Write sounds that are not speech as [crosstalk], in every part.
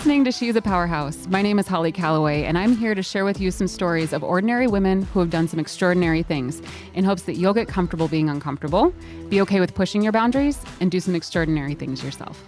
listening to She's a Powerhouse. My name is Holly Calloway, and I'm here to share with you some stories of ordinary women who have done some extraordinary things in hopes that you'll get comfortable being uncomfortable, be okay with pushing your boundaries, and do some extraordinary things yourself.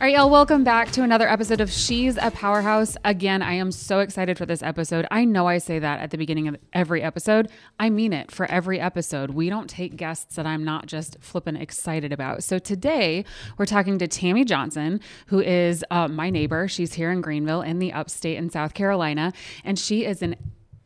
All right, y'all, welcome back to another episode of She's a Powerhouse. Again, I am so excited for this episode. I know I say that at the beginning of every episode. I mean it for every episode. We don't take guests that I'm not just flipping excited about. So today, we're talking to Tammy Johnson, who is uh, my neighbor. She's here in Greenville in the upstate in South Carolina, and she is an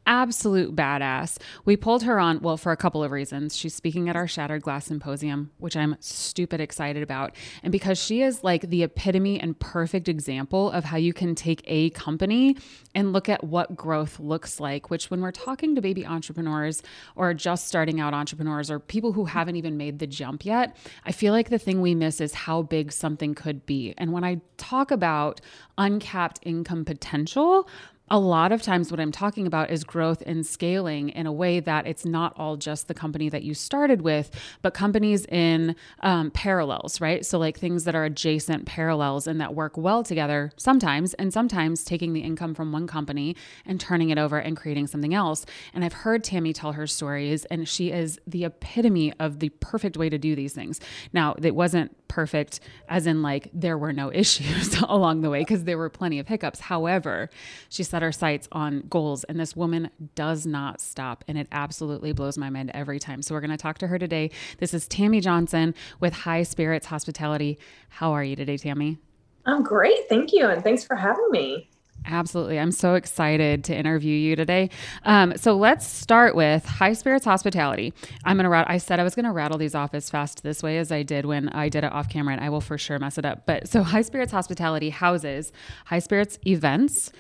absolute badass. We pulled her on, well, for a couple of reasons. She's speaking at our Shattered Glass Symposium, which I'm stupid excited about. And because she is like the epitome and perfect example of how you can take a company and look at what growth looks like, which when we're talking to baby entrepreneurs or just starting out entrepreneurs or people who haven't even made the jump yet, I feel like the thing we miss is how big something could be. And when I talk about uncapped income potential, a lot of times what I'm talking about is growth and scaling in a way that it's not all just the company that you started with, but companies in um, parallels, right? So, like things that are adjacent parallels and that work well together sometimes, and sometimes taking the income from one company and turning it over and creating something else. And I've heard Tammy tell her stories, and she is the epitome of the perfect way to do these things. Now, it wasn't perfect, as in like there were no [laughs] issues along the way, because there were plenty of hiccups. However, she set our sights on goals, and this woman does not stop. And it absolutely blows my mind every time. So, we're going to talk to her today. This is Tammy Johnson with High Spirits Hospitality. How are you today, Tammy? I'm great. Thank you. And thanks for having me. Absolutely. I'm so excited to interview you today. Um, so let's start with High Spirits Hospitality. I'm going to rat- I said I was going to rattle these off as fast this way as I did when I did it off camera, and I will for sure mess it up. But so High Spirits Hospitality houses High Spirits events,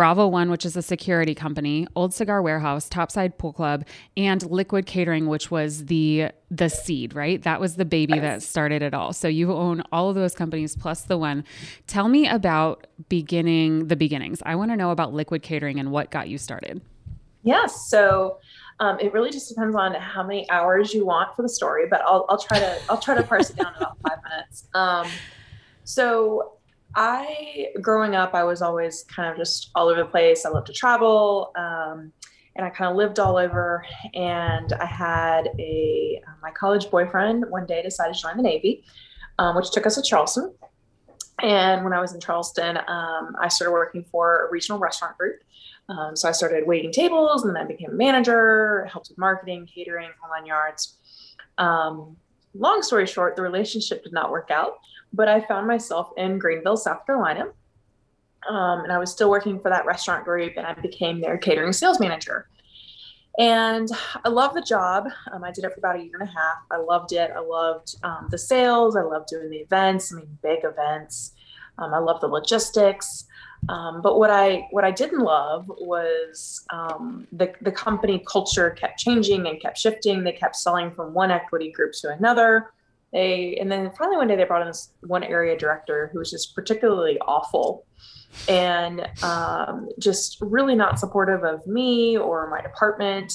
Bravo One, which is a security company, Old Cigar Warehouse, Topside Pool Club, and Liquid Catering, which was the the seed, right? That was the baby that started it all. So you own all of those companies plus the one. Tell me about beginning the beginnings. I want to know about Liquid Catering and what got you started. Yes. So um, it really just depends on how many hours you want for the story, but I'll, I'll try to I'll try to parse it down in about five minutes. Um, so I, growing up, I was always kind of just all over the place. I loved to travel. Um, and I kind of lived all over. And I had a, uh, my college boyfriend one day decided to join the Navy, um, which took us to Charleston. And when I was in Charleston, um, I started working for a regional restaurant group. Um, so I started waiting tables and then I became a manager, helped with marketing, catering, online yards. Long story short, the relationship did not work out but I found myself in Greenville, South Carolina. Um, and I was still working for that restaurant group, and I became their catering sales manager. And I loved the job. Um, I did it for about a year and a half. I loved it. I loved um, the sales. I loved doing the events. I mean, big events. Um, I loved the logistics. Um, but what I what I didn't love was um, the the company culture kept changing and kept shifting. They kept selling from one equity group to another. They and then finally one day they brought in this one area director who was just particularly awful and um, just really not supportive of me or my department.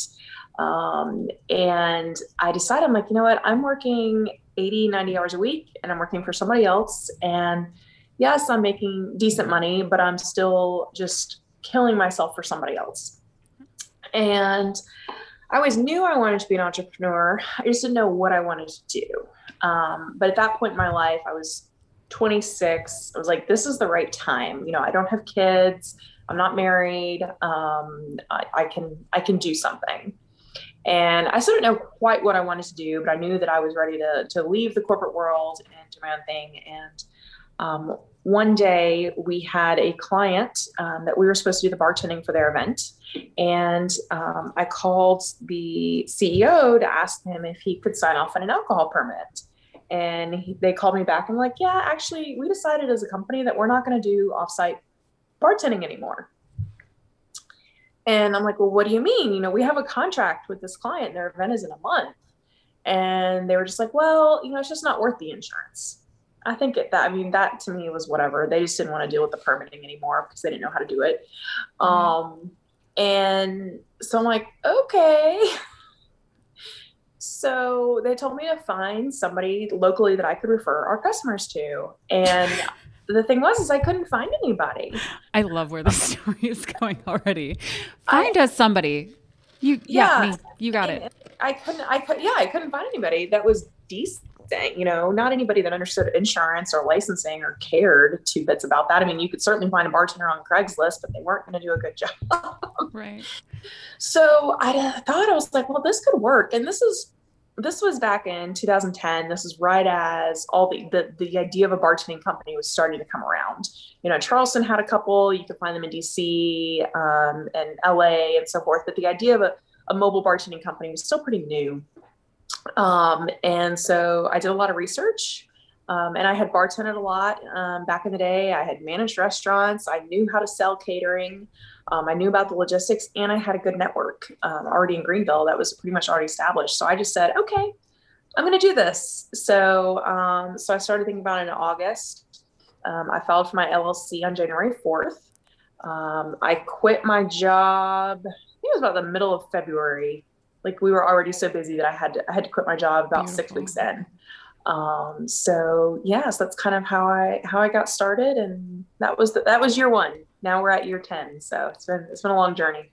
Um, and i decided i'm like you know what? I'm working 80 90 hours a week and i'm working for somebody else. And yes i'm making decent money but i'm still just killing myself for somebody else and I always knew I wanted to be an entrepreneur. I just didn't know what I wanted to do. Um, but at that point in my life, I was 26. I was like, this is the right time. You know, I don't have kids. I'm not married. Um, I, I, can I can do something. And I still didn't know quite what I wanted to do, but I knew that I was ready to to leave the corporate world and do my own thing. And um, one day we had a client um, that we were supposed to do the bartending for their event. And um, I called the CEO to ask him if he could sign off on an alcohol permit. And he, they called me back and like yeah actually we decided as a company that we're not going to do offsite bartending anymore. And i'm like well what do you mean? You know we have a contract with this client. Their event is in a month. And they were just like well you know it's just not worth the insurance i think it, that i mean that to me was whatever they just didn't want to deal with the permitting anymore because they didn't know how to do it mm-hmm. um and so i'm like okay So they told me to find somebody locally that I could refer our customers to. And [laughs] the thing was is I couldn't find anybody. I love where the [laughs] story is going already. Find I, us somebody. You yeah, yeah me. You got it. I couldn't I could yeah, I couldn't find anybody that was decent you know, not anybody that understood insurance or licensing or cared two bits about that. I mean, you could certainly find a bartender on Craigslist, but they weren't going to do a good job. [laughs] right. So I thought I was like, well, this could work. And this is this was back in 2010. This is right as all the, the the idea of a bartending company was starting to come around. You know, Charleston had a couple. You could find them in DC um, and LA and so forth. But the idea of a, a mobile bartending company was still pretty new. Um, and so I did a lot of research. Um, and I had bartended a lot um, back in the day. I had managed restaurants. I knew how to sell catering. Um, I knew about the logistics, and I had a good network um, already in Greenville that was pretty much already established. So I just said, okay, I'm going to do this. So um, so I started thinking about it in August. Um, I filed for my LLC on January 4th. I quit my job. I think it was about the middle of February like we were already so busy that I had to I had to quit my job about Beautiful. six weeks in. Um, so yes, yeah, so that's kind of how I how I got started, and that was the, that was year one. Now we're at year ten, so it's been it's been a long journey.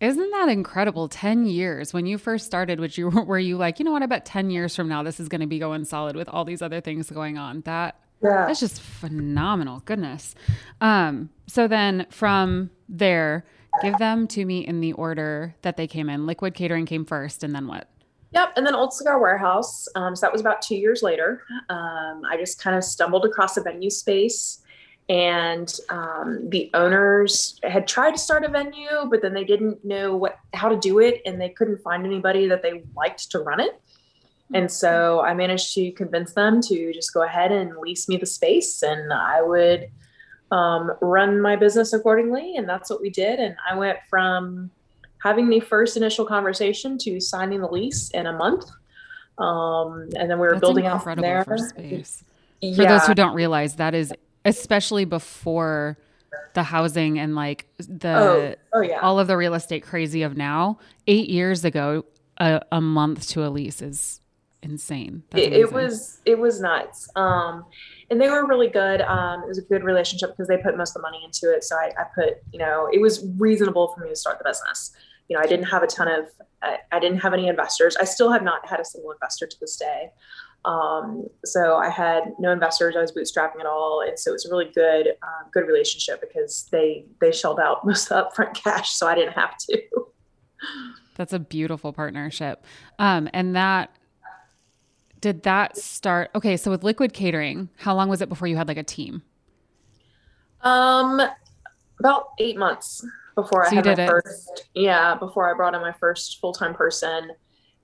Isn't that incredible? 10 years. When you first started, which you [laughs] were you like, you know what, I bet 10 years from now this is going to be going solid with all these other things going on. That yeah. that's just phenomenal. Goodness. Um, so then from there, Give them to me in the order that they came in. Liquid catering came first, and then what? Yep, and then Old Cigar Warehouse. Um, so that was about two years later. Um, I just kind of stumbled across a venue space, and um, the owners had tried to start a venue, but then they didn't know what how to do it, and they couldn't find anybody that they liked to run it. And so I managed to convince them to just go ahead and lease me the space, and I would um, run my business accordingly. And that's what we did. And I went from having the first initial conversation to signing the lease in a month. Um, and then we were that's building out from there. For, space. Yeah. for those who don't realize, that is especially before the housing and like the oh, oh yeah. all of the real estate crazy of now. Eight years ago, a, a month to a lease is insane. It, it, was it was nuts. Um, and they were really good. Um, it was a good relationship because they put most of the money into it. So I, I, put, you know, it was reasonable for me to start the business. You know, I didn't have a ton of, I, I didn't have any investors. I still have not had a single investor to this day. Um, so I had no investors. I was bootstrapping it all, and so it was a really good, uh, good relationship because they they shelled out [laughs] most of the upfront cash, so I didn't have to. That's a beautiful partnership, um, and that did that start? Okay, so with liquid catering, how long was it before you had like a team? Um, about eight months before so I had my it. first. Yeah, before I brought in my first full time person,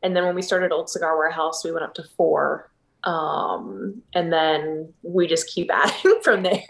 and then when we started Old Cigar Warehouse, we went up to four. Um, and then we just keep [laughs] adding from there.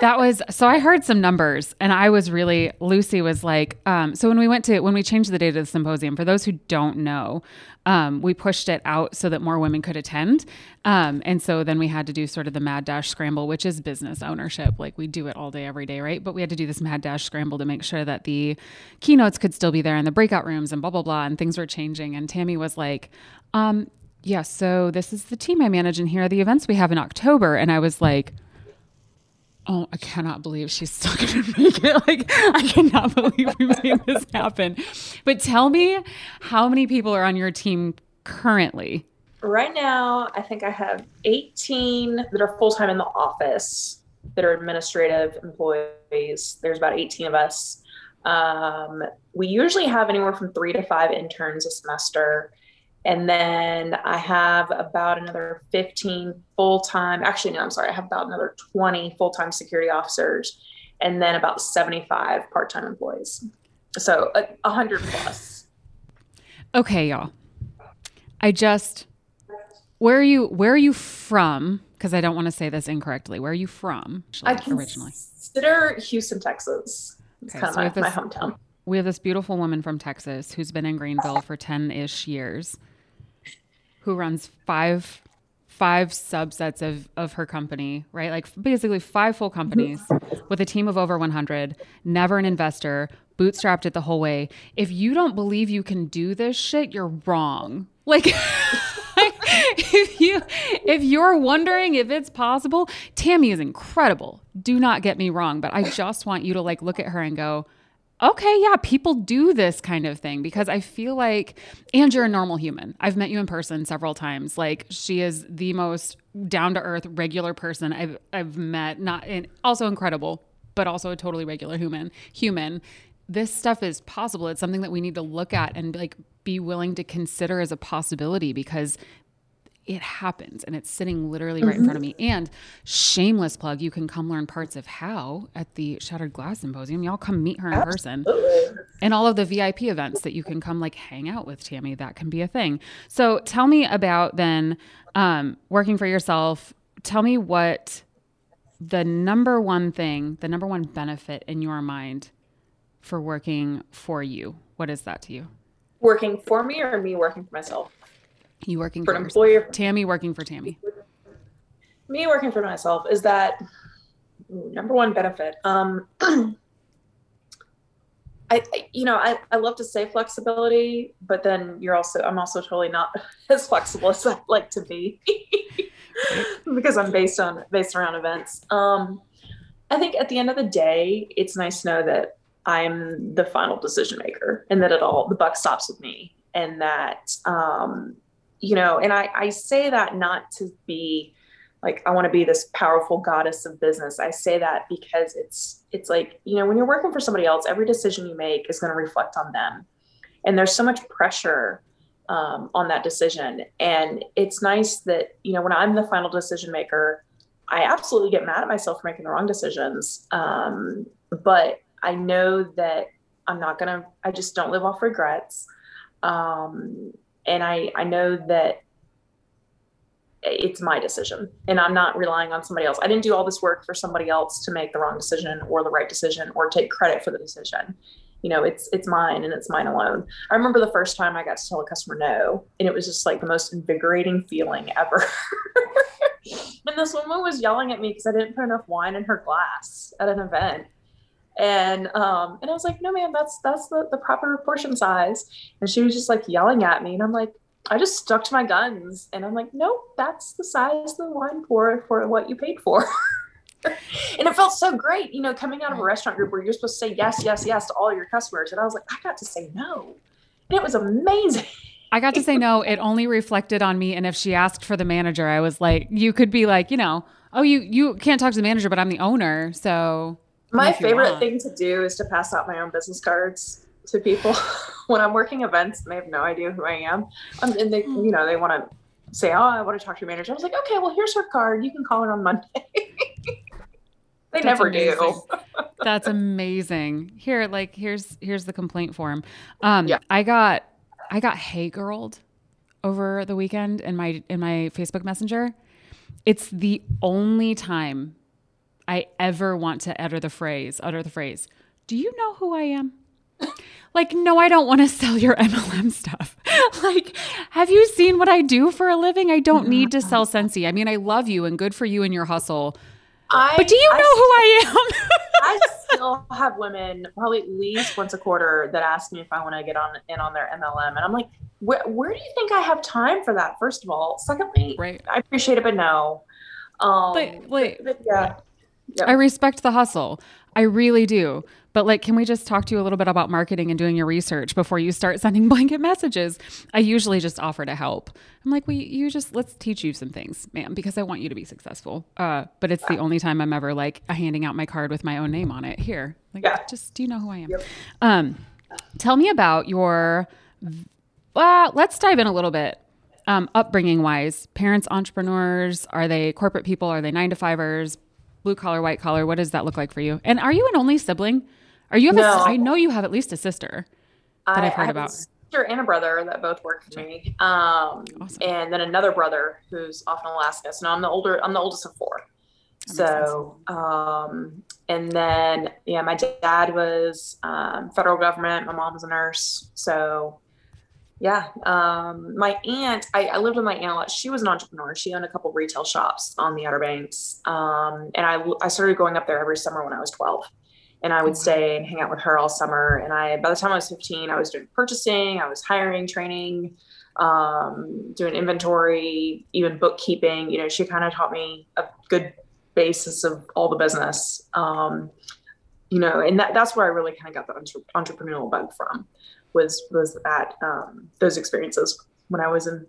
That was so I heard some numbers and I was really Lucy was like, um, so when we went to when we changed the date of the symposium, for those who don't know, um, we pushed it out so that more women could attend. Um, and so then we had to do sort of the mad dash scramble, which is business ownership. Like we do it all day, every day, right? But we had to do this mad dash scramble to make sure that the keynotes could still be there in the breakout rooms and blah, blah, blah. And things were changing. And Tammy was like, um, yeah, so this is the team I manage, and here are the events we have in October. And I was like, oh, I cannot believe she's still [laughs] to make it. Like, I cannot [laughs] believe we made this happen. But tell me how many people are on your team currently? Right now, I think I have 18 that are full time in the office that are administrative employees. There's about 18 of us. Um, we usually have anywhere from three to five interns a semester. And then I have about another 15 full time, actually, no, I'm sorry, I have about another 20 full time security officers and then about 75 part time employees. So a 100 plus. Okay, y'all. I just, where are you, where are you from? Because I don't want to say this incorrectly. Where are you from actually, I originally? Consider Houston, Texas. It's okay, kind so of my, this, my hometown. We have this beautiful woman from Texas who's been in Greenville for 10 ish years who runs five five subsets of of her company, right? Like basically five full companies with a team of over 100, never an investor, bootstrapped it the whole way. If you don't believe you can do this shit, you're wrong. Like [laughs] if you if you're wondering if it's possible, Tammy is incredible. Do not get me wrong, but I just want you to like look at her and go, okay, yeah, people do this kind of thing because I feel like, and you're a normal human. I've met you in person several times. Like she is the most down to earth, regular person I've I've met. Not in, also incredible, but also a totally regular human. Human. This stuff is possible. It's something that we need to look at and like be willing to consider as a possibility because it happens and it's sitting literally right mm-hmm. in front of me. And shameless plug, you can come learn parts of how at the Shattered Glass Symposium. Y'all come meet her in Absolutely. person. And all of the VIP events that you can come like hang out with Tammy, that can be a thing. So tell me about then um, working for yourself. Tell me what the number one thing, the number one benefit in your mind for working for you. What is that to you? Working for me or me working for myself? You working for, for an employer? Tammy working for Tammy. Me working for myself is that number one benefit. Um, [clears throat] I, you know, I, I love to say flexibility, but then you're also, I'm also totally not [laughs] as flexible as I'd like to be [laughs] because I'm based on, based around events. Um, I think at the end of the day, it's nice to know that I'm the final decision maker and that it all, the buck stops with me and that, um, you know, and I, I say that not to be like I want to be this powerful goddess of business. I say that because it's it's like, you know, when you're working for somebody else, every decision you make is going to reflect on them. And there's so much pressure um, on that decision. And it's nice that, you know, when I'm the final decision maker, I absolutely get mad at myself for making the wrong decisions. Um, but I know that I'm not going to, I just don't live off regrets. Um, and I I know that it's my decision and I'm not relying on somebody else. I didn't do all this work for somebody else to make the wrong decision or the right decision or take credit for the decision. You know, it's it's mine and it's mine alone. I remember the first time I got to tell a customer no, and it was just like the most invigorating feeling ever. [laughs] and this woman was yelling at me because I didn't put enough wine in her glass at an event and um and i was like no man that's that's the, the proper portion size. And she was just like yelling at me. And i'm like i just stuck to my guns. And i'm like nope that's the size of the wine pour for what you paid for. [laughs] And it felt so great you know coming out of a restaurant group where you're supposed to say yes yes yes to all your customers. And i was like i got to say no. And it was amazing. I got to say no. It only reflected on me. And if she asked for the manager, I was like, you could be like, you know, oh, you you can't talk to the manager, but I'm the owner, so my favorite thing to do is to pass out my own business cards to people [laughs] when I'm working events and they have no idea who I am. Um, and they, you know, they want to say, "Oh, I want to talk to your manager." I was like, "Okay, well, here's her card. You can call her on Monday." [laughs] they That's never amazing. do. [laughs] That's amazing. Here, like, here's here's the complaint form. Um, yeah. I got I got hey girled over the weekend in my in my Facebook Messenger. It's the only time I ever want to utter the phrase, utter the phrase, do you know who I am? [laughs] like, no, I don't want to sell your [laughs] MLM stuff. [laughs] like, have you seen what I do for a living? I don't need to sell Scentsy. I mean, I love you and good for you and your hustle. I, but do you know I, who I am? I still have women probably at least once a quarter that ask me if I want to get on in on their MLM, and I'm like, where, where do you think I have time for that? First of all, secondly, right. I appreciate it, but no. Um, but, wait, but, but yeah, Yep. I respect the hustle. I really do. But like, can we just talk to you a little bit about marketing and doing your research before you start [laughs] sending blanket messages? I usually just offer to help. I'm like, well, you just let's teach you some things, ma'am, because I want you to be successful. Uh, but it's the only time I'm ever like handing out my card with my own name on it. Here, like, yeah. just do you know who I am? Yep. Um, tell me about your. Well, let's dive in a little bit. Um, upbringing wise, parents entrepreneurs? Are they corporate people? Are they nine to fivers? Blue collar, white collar? What does that look like for you? And are you an only sibling? Are you have no. a, I know you have at least a sister that I, have heard about. sister and a brother that both work for me. Um, awesome. and then another brother who's off in Alaska. So I'm the older, I'm the oldest of four. so, um, and then, yeah, my dad was, um, federal government. My mom was a nurse. So yeah. Um, my aunt, I, I, lived with my aunt a lot. She was an entrepreneur. She owned a couple retail shops on the Outer Banks. Um, and I, I started going up there every summer when I was 12. And I would mm-hmm. stay and hang out with her all summer. And I, by the time I was 15, I was doing purchasing, I was hiring, training, um, doing inventory, even bookkeeping. You know, she kind of taught me a good basis of all the business. Um, you know, and that, that's where I really kind of got the entre- entrepreneurial bug from was, was that, um, those experiences when I was in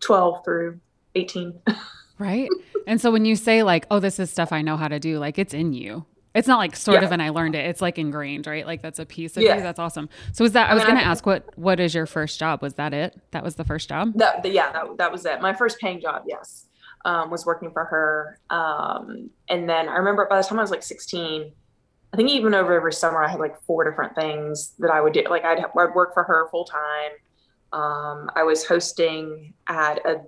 12 through 18. [laughs] right. And so when you say like, oh, this is stuff I know how to do, like it's in you. It's not like sort yeah. of and I learned it. It's like ingrained, right? Like that's a piece of yeah. you. That's awesome. So was that I, I was going to ask what what is your first job? Was that it? That was the first job? That yeah, that, that was it. My first paying job, yes. Um, was working for her. Um, and then I remember by the time I was like 16, I think even over every summer I had like four different things that I would do. Like I'd, I'd work for her full time. Um, I was hosting at a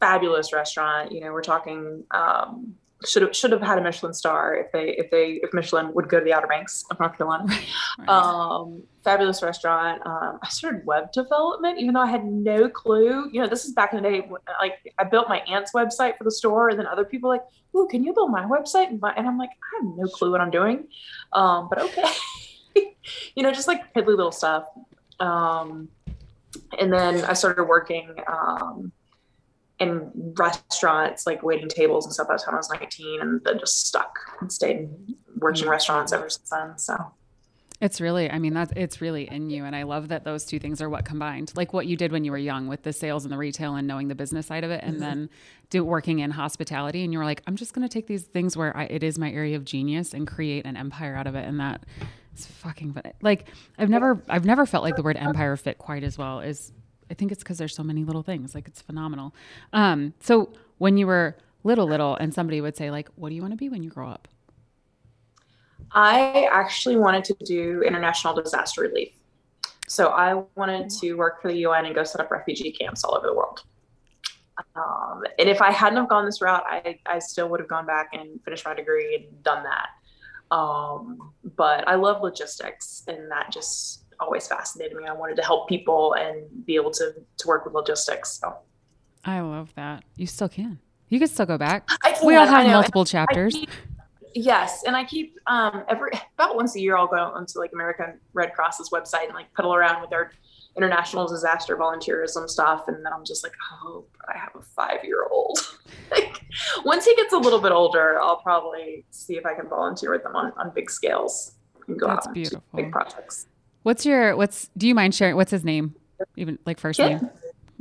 fabulous restaurant. You know, we're talking um, should have should have had a Michelin star if they if they if Michelin would go to the Outer Banks of North Carolina. [laughs] Right. Um, fabulous restaurant. Um, I started web development even though I had no clue. You know, this is back in the day. When, like I built my aunt's website for the store, and then other people like, "Ooh, can you build my website?" And, my, and I'm like, I have no clue what I'm doing, um, but okay. [laughs] you know, just like piddly little stuff. Um, and then I started working. In restaurants, like waiting tables and stuff by the time I was 19 and then just stuck and stayed worked in restaurants ever since then. So it's really, I mean, that's, it's really in you. And I love that those two things are what combined, like what you did when you were young with the sales and the retail and knowing the business side of it. And mm-hmm. then do working in hospitality. And you were like, I'm just going to take these things where I, it is my area of genius and create an empire out of it. And that is fucking, like I've never, I've never felt like the word empire fit quite as well as I think it's because there's so many little things. Like it's phenomenal. Um, so when you were little, little, and somebody would say, like, what do you want to be when you grow up? I actually wanted to do international disaster relief. So I wanted to work for the UN and go set up refugee camps all over the world. Um, and if I hadn't have gone this route, I, I still would have gone back and finished my degree and done that. Um, but I love logistics, and that just always fascinated me. I wanted to help people and be able to to work with logistics. So I love that. You still can. You can still go back. We all have multiple chapters. Keep, yes, and I keep um, every about once a year I'll go onto like American Red Cross's website and like piddle around with their international disaster volunteerism stuff, and then I'm just like, oh, I have a five year old. [laughs] like once he gets a little bit older, I'll probably see if I can volunteer with them on on big scales and go That's out beautiful. big projects. What's your what's do you mind sharing what's his name? Even like first Kit. name?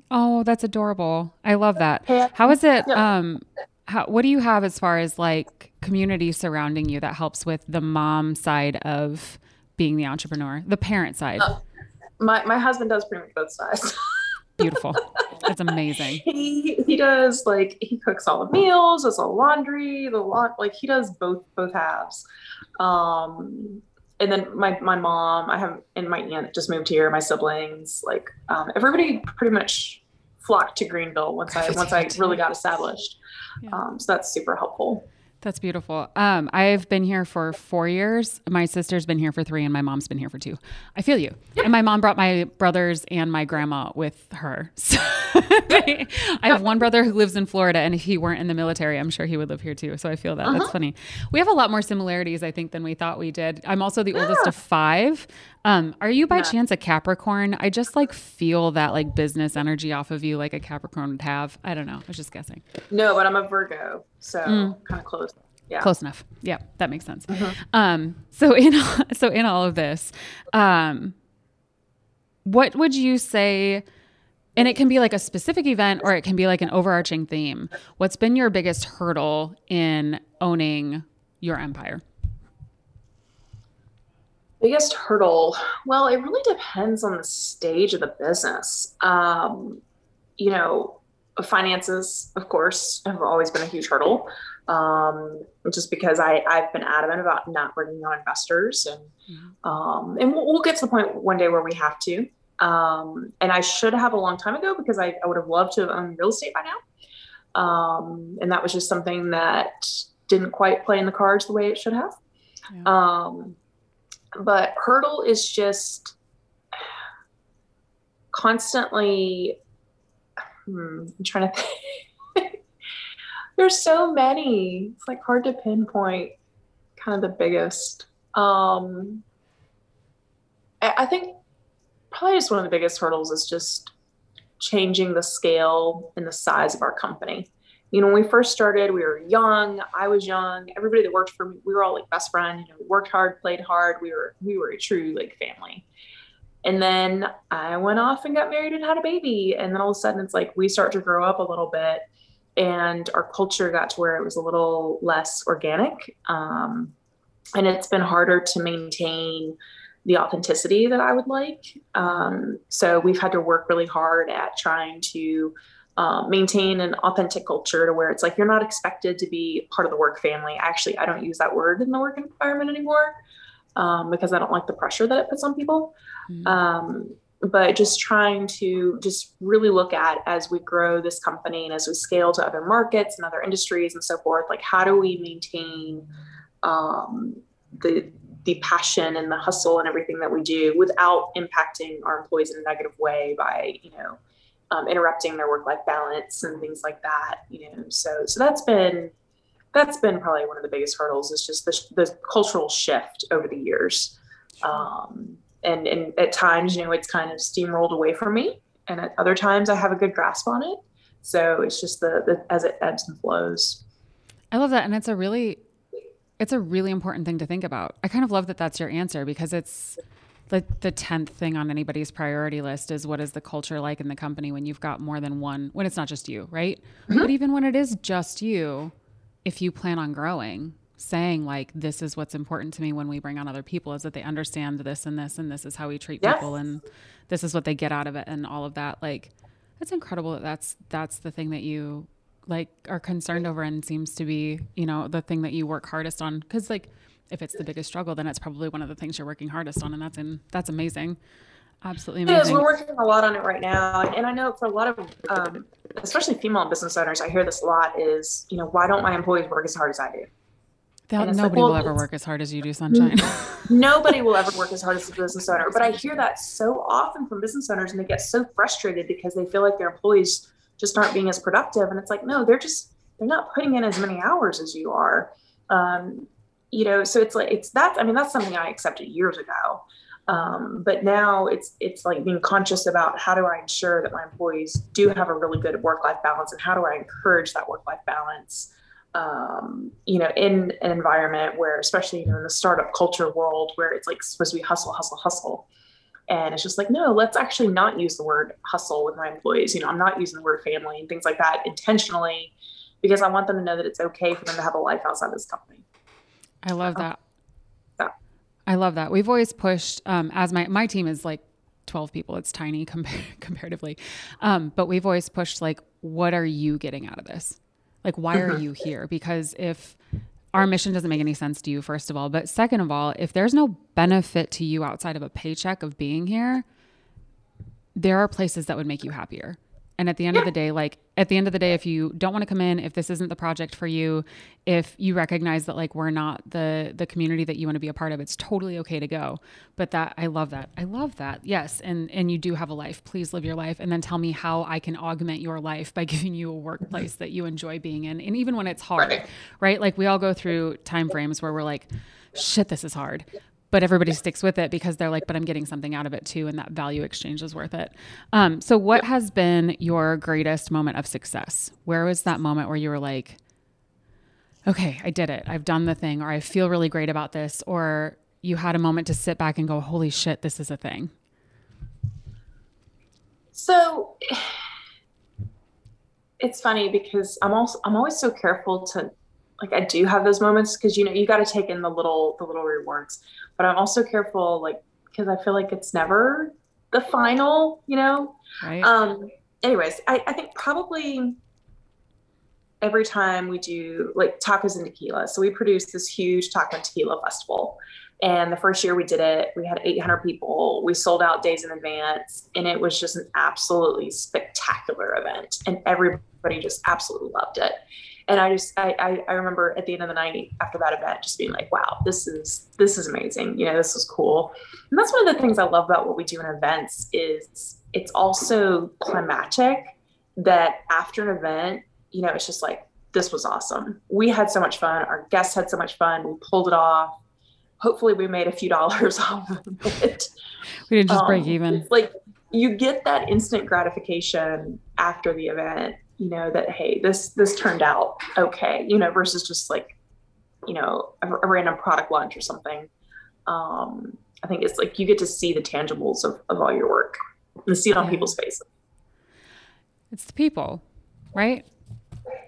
Oh, that's adorable. I love that. How is it um how what do you have as far as like community surrounding you that helps with the mom side of being the entrepreneur, the parent side? Uh, my my husband does pretty much both sides. [laughs] Beautiful. That's amazing. He he does like he cooks all the meals, does all laundry, the lot like he does both both halves. Um and then my my mom, I have and my aunt just moved here. My siblings, like um, everybody, pretty much flocked to Greenville once I once I really got established. Yeah. Um, so that's super helpful. That's beautiful. Um, I've been here for four years. My sister's been here for three, and my mom's been here for two. I feel you. Yeah. And my mom brought my brothers and my grandma with her. [laughs] So I have one brother who lives in Florida, and if he weren't in the military, I'm sure he would live here too. So I feel that. Uh-huh. That's funny. We have a lot more similarities, I think, than we thought we did. I'm also the oldest of five. Um, are you by yeah. chance a Capricorn? I just like feel that like business energy off of you, like a Capricorn would have. I don't know. I was just guessing. No, but I'm a Virgo, so mm. kind of close. Yeah. Close enough. Yeah, that makes sense. Mm-hmm. Um, so [laughs] in so in all of this, um, what would you say? And it can be like a specific event, or it can be like an overarching theme. What's been your biggest hurdle in owning your empire? Biggest hurdle? Well, it really depends on the stage of the business. Um, you know, finances, of course, have always been a huge hurdle. Um, just because I, I've been adamant about not bringing on investors, and mm-hmm. um, and we'll, we'll, get to the point one day where we have to. Um, and I should have a long time ago because I, I would have loved to have owned real estate by now. Um, and that was just something that didn't quite play in the cards the way it should have. Yeah. Um, but hurdle is just constantly hmm, i'm trying to [laughs] think. There's so many. It's like hard to pinpoint kind of the biggest. Um I, I think probably just one of the biggest hurdles is just changing the scale and the size of our company. You know, when we first started, we were young. I was young. Everybody that worked for me, we were all like best friends. You know, worked hard, played hard. We were we were a true like family. And then I went off and got married and had a baby. And then all of a sudden, it's like we start to grow up a little bit, and our culture got to where it was a little less organic. Um, and it's been harder to maintain the authenticity that I would like. Um, so we've had to work really hard at trying to um, maintain an authentic culture to where it's like you're not expected to be part of the work family. Actually, I don't use that word in the work environment anymore um, because I don't like the pressure that it puts on people. Mm-hmm. Um, but just trying to just really look at as we grow this company and as we scale to other markets and other industries and so forth, like how do we maintain um, the the passion and the hustle and everything that we do without impacting our employees in a negative way by you know um, interrupting their work life balance and things like that you know so so that's been that's been probably one of the biggest hurdles is just the, the cultural shift over the years. Um, and and at times you know it's kind of steamrolled away from me and at other times i have a good grasp on it. So it's just the, the as it ebbs and flows. I love that and it's a really it's a really important thing to think about. I kind of love that that's your answer because it's like the 10th thing on anybody's priority list is what is the culture like in the company when you've got more than one, when it's not just you, right? Mm-hmm. But even when it is just you, if you plan on growing, saying like, this is what's important to me when we bring on other people is that they understand this and this, and this is how we treat yes. people, and this is what they get out of it, and all of that. Like, it's incredible that that's that's the thing that you like are concerned over and seems to be you know the thing that you work hardest on because like if it's the biggest struggle then it's probably one of the things you're working hardest on and that's in that's amazing absolutely amazing. It is. We're working a lot on it right now, and I know for a lot of, um, especially female business owners, I hear this a lot. Is you know why don't my employees work as hard as I do? nobody like, well, will ever work as hard as you do, Sunshine. [laughs] nobody will ever work as hard as a business owner. But I hear that so often from business owners, and they get so frustrated because they feel like their employees just aren't being as productive. And it's like, no, they're just, they're not putting in as many hours as you are. Um, you know, so it's like, it's that, I mean, that's something I accepted years ago. Um, but now it's, it's like being conscious about how do I ensure that my employees do have a really good work-life balance and how do I encourage that work-life balance? Um, you know, in an environment where, especially you know, in the startup culture world, where it's like supposed to be hustle, hustle, hustle. And it's just like, no, let's actually not use the word hustle with my employees. You know, I'm not using the word family and things like that intentionally because I want them to know that it's okay for them to have a life outside of this company. I love that. Yeah. I love that. We've always pushed, um, as my, my team is like 12 people, it's tiny [laughs] comparatively. Um, but we've always pushed like, what are you getting out of this? Like, why are mm-hmm. you here? Because if our mission doesn't make any sense to you, first of all. But second of all, if there's no benefit to you outside of a paycheck of being here, there are places that would make you happier. And at the end yeah. of the day, like at the end of the day, if you don't want to come in, if this isn't the project for you, if you recognize that like we're not the the community that you want to be a part of, it's totally okay to go. But that I love that. I love that. Yes. And and you do have a life. Please live your life and then tell me how I can augment your life by [laughs] giving you a workplace that you enjoy being in. And even when it's hard, right? right? Like we all go through time frames where we're like, shit, this is hard but everybody sticks with it because they're like, but I'm getting something out of it too, and that value exchange is worth it. Um, so, what has been your greatest moment of success? Where was that moment where you were like, okay, I did it, I've done the thing, or I feel really great about this, or you had a moment to sit back and go, holy shit, this is a thing? So, [sighs] it's funny because I'm also I'm always so careful to like I do have those moments because you know you got to take in the little the little rewards, but I'm also careful like because I feel like it's never the final, you know. Right. Um. Anyways, I I think probably every time we do like tacos and tequila. So we produce this huge taco and tequila festival. And the first year we did it, we had 800 people. We sold out days in advance, and it was just an absolutely spectacular event. And everybody just absolutely loved it and I just I, I, I remember at the end of the night after that event just being like, wow, this is this is amazing. You know, this is cool. And that's one of the things I love about what we do in events is it's also climatic that after an event, you know, it's just like this was awesome. We had so much fun. Our guests had so much fun. We pulled it off. Hopefully, we made a few [laughs] dollars off of it. We didn't just um, break even. Like you get that instant gratification after the event you know that hey this this turned out okay you know versus just like you know a, a random product launch or something um i think it's like you get to see the tangibles of, of all your work and see it on yeah. people's faces it's the people right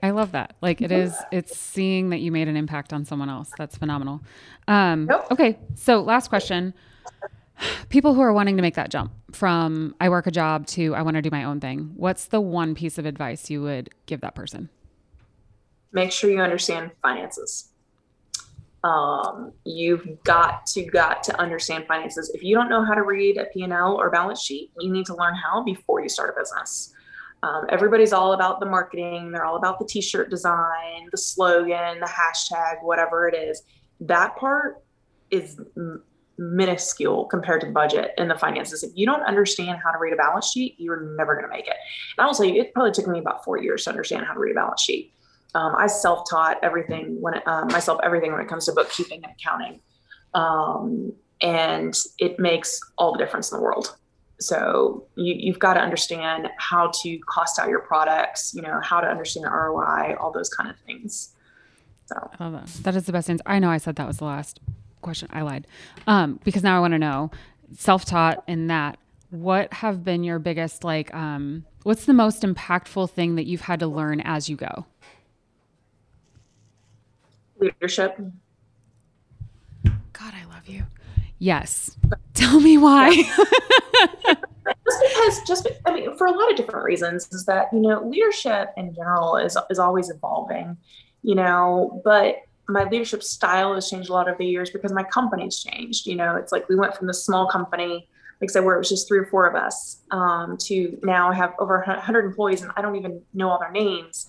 I love that. Like it is, it's seeing that you made an impact on someone else. That's phenomenal. Um, nope. Okay. So last question people who are wanting to make that jump from I work a job to I want to do my own thing, what's the one piece of advice you would give that person? Make sure you understand finances. Um, you've got to got to understand finances. If you don't know how to read a P&L or balance sheet, you need to learn how before you start a business. Um, everybody's all about the marketing. They're all about the t-shirt design, the slogan, the hashtag, whatever it is. That part is minuscule compared to the budget and the finances. If you don't understand how to read a balance sheet, you're never going to make it. And I will say it probably took me about four years to understand how to read a balance sheet. Um, I self-taught everything when it, um, myself everything when it comes to bookkeeping and accounting, um, and it makes all the difference in the world. So you, you've got to understand how to cost out your products. You know how to understand ROI, all those kind of things. So. That is the best answer. I know I said that was the last question. I lied. Um, because now I want to know self taught in that. What have been your biggest, like, um, what's the most impactful thing that you've had to learn as you go? Leadership. God, I love you. Yes. [laughs] Tell me why. [laughs] just because, just I mean, for a lot of different reasons, is that you know leadership in general is is always evolving, you know, but my leadership style has changed a lot over the years because my company's changed. You know, it's like we went from the small company, like I said, where it was just three or four of us, um, to now I have over 100 employees and I don't even know all their names.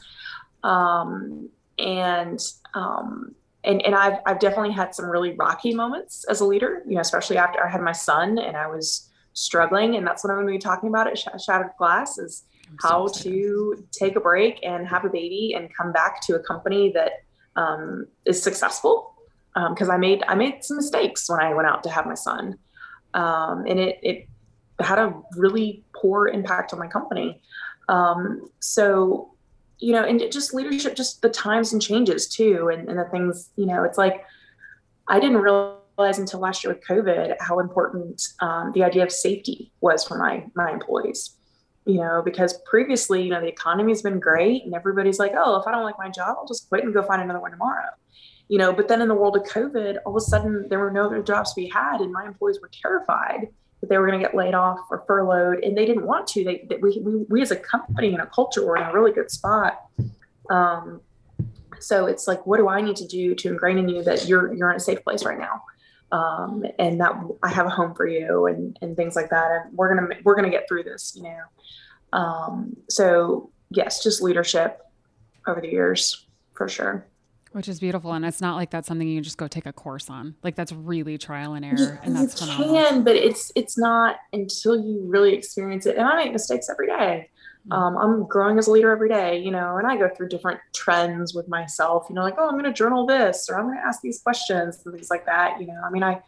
Um, and um, and and I've I've definitely had some really rocky moments as a leader. You know, especially after I had my son and I was struggling, and that's what I'm going to be talking about at Sh- Shattered Glass is how to take a break and have a baby and come back to a company that um, is successful because um, I made I made some mistakes when I went out to have my son, um, and it it had a really poor impact on my company. Um, so, you know, and just leadership, just the times and changes too, and, and the things. You know, it's like I didn't realize until last year with COVID how important um, the idea of safety was for my my employees you know, because previously, you know, the economy's been great and everybody's like, oh, if I don't like my job, I'll just quit and go find another one tomorrow. You know, but then in the world of COVID, all of a sudden there were no other jobs to be had, and my employees were terrified that they were going to get laid off or furloughed, and they didn't want to. They, they we, we, we as a company and a culture were in a really good spot. Um, so it's like, what do I need to do to ingrain in you that you're you're in a safe place right now? Um, and that I have a home for you and, and things like that. And we're going to, we're going to get through this, you know? Um, so yes, just leadership over the years for sure. Which is beautiful. And it's not like that's something you just go take a course on. Like that's really trial and error. and that's you phenomenal. can, but it's, it's not until you really experience it. And I make mistakes every day. Mm-hmm. Um, I'm growing as a leader every day, you know, and I go through different trends with myself, you know, like, oh, I'm going to journal this, or I'm going to ask these questions and things like that. You know, I mean, I,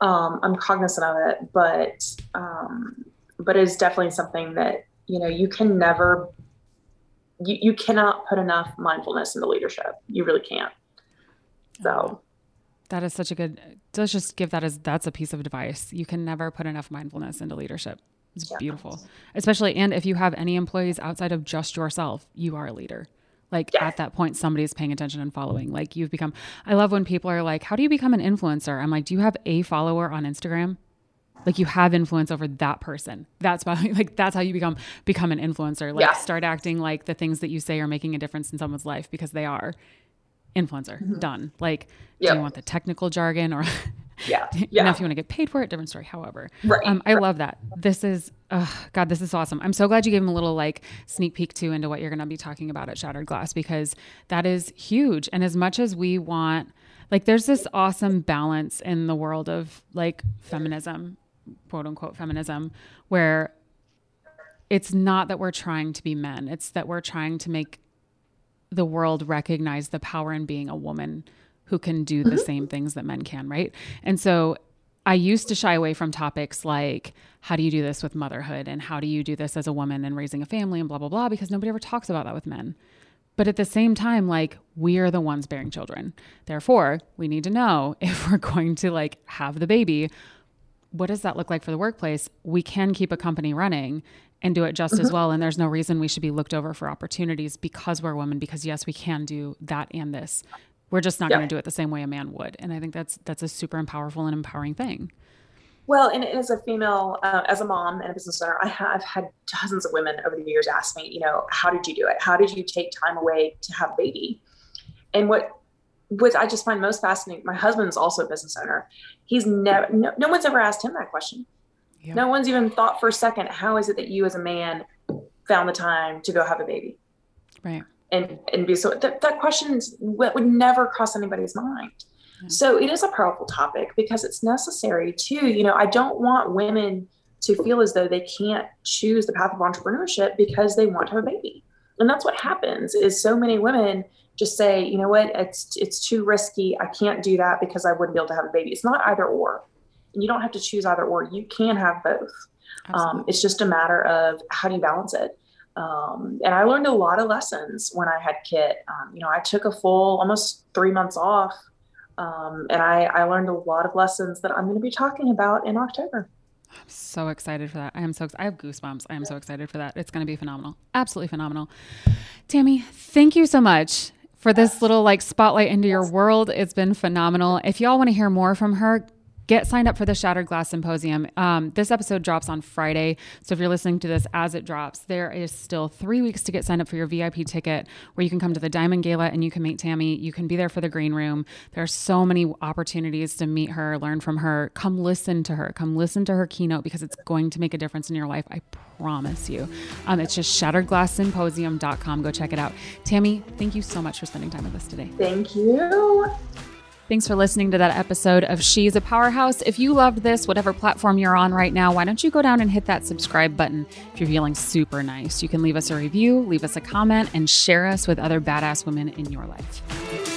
um, I'm cognizant of it, but, um, but it's definitely something that you know you can never you, you cannot put enough mindfulness into leadership you really can't so that is such a good let's just give that as that's a piece of advice you can never put enough mindfulness into leadership it's yeah. beautiful especially and if you have any employees outside of just yourself you are a leader like yeah. at that point somebody is paying attention and following like you've become i love when people are like how do you become an influencer i'm like do you have a follower on instagram like you have influence over that person that's [laughs] like that's how you become become an influencer like yeah. start acting like the things that you say are making a difference in someone's life because they are influencer mm-hmm. done like yep. do you want the technical jargon or [laughs] yeah. [laughs] Know, if you want to get paid for it different story however. Right. um, i right. love that. This is oh, god this is awesome. I'm so glad you gave him a little like sneak peek too into what you're going to be talking about at shattered glass because that is huge. And as much as we want like there's this awesome balance in the world of like feminism quote unquote feminism where it's not that we're trying to be men, it's that we're trying to make the world recognize the power in being a woman who can do the mm-hmm. same things that men can, right? And so I used to shy away from topics like how do you do this with motherhood and how do you do this as a woman and raising a family and blah, blah, blah, because nobody ever talks about that with men. But at the same time, like we are the ones bearing children. Therefore, we need to know [laughs] if we're going to like have the baby, what does that look like for the workplace? We can keep a company running and do it just mm-hmm. as well. And there's no reason we should be looked over for opportunities because we're women, because yes, we can do that and this. We're just not yeah. going to do it the same way a man would. And I think that's that's a super powerful and empowering thing. Well, and as a female, uh, as a mom and a business owner, I have had dozens of women over the years ask me, you know, how did you do it? How did you take time away to have a baby? And what what I just find most fascinating, my husband's also a business owner. He's never, no, no one's ever asked him that question. Yeah. No one's even thought for a second, how is it that you as a man found the time to go have a baby? Right. And, and be so that, that question would never cross anybody's mind. So it is a powerful topic because it's necessary too. You know, I don't want women to feel as though they can't choose the path of entrepreneurship because they want to have a baby. And that's what happens is so many women just say, you know what, it's it's too risky. I can't do that because I wouldn't be able to have a baby. It's not either or. And you don't have to choose either or. You can have both. Um, it's just a matter of how do you balance it. Um, and I learned a lot of lessons when I had Kit. Um, you know, I took a full almost three months off um, and I, I learned a lot of lessons that I'm going to be talking about in October. I'm so excited for that. I am so I have goosebumps. I am so excited for that. It's going to be phenomenal. Absolutely phenomenal. Tammy, thank you so much for this little like spotlight into your world. It's been phenomenal. If y'all want to hear more from her, get signed up for the Shattered Glass Symposium. Um, this episode drops on Friday. So if you're listening to this as it drops, there is still three weeks to get signed up for your VIP ticket where you can come to the Diamond Gala and you can meet Tammy. You can be there for the green room. There are so many opportunities to meet her, learn from her. Come listen to her. Come listen to her keynote because it's going to make a difference in your life. I promise you. Um, it's just shatteredglasssymposium.com. Go check it out. Tammy, thank you so much for spending time with us today. Thank you. Thanks for listening to that episode of She's a Powerhouse. If you loved this, whatever platform you're on right now, why don't you go down and hit that subscribe button if you're feeling super nice? You can leave us a review, leave us a comment, and share us with other badass women in your life.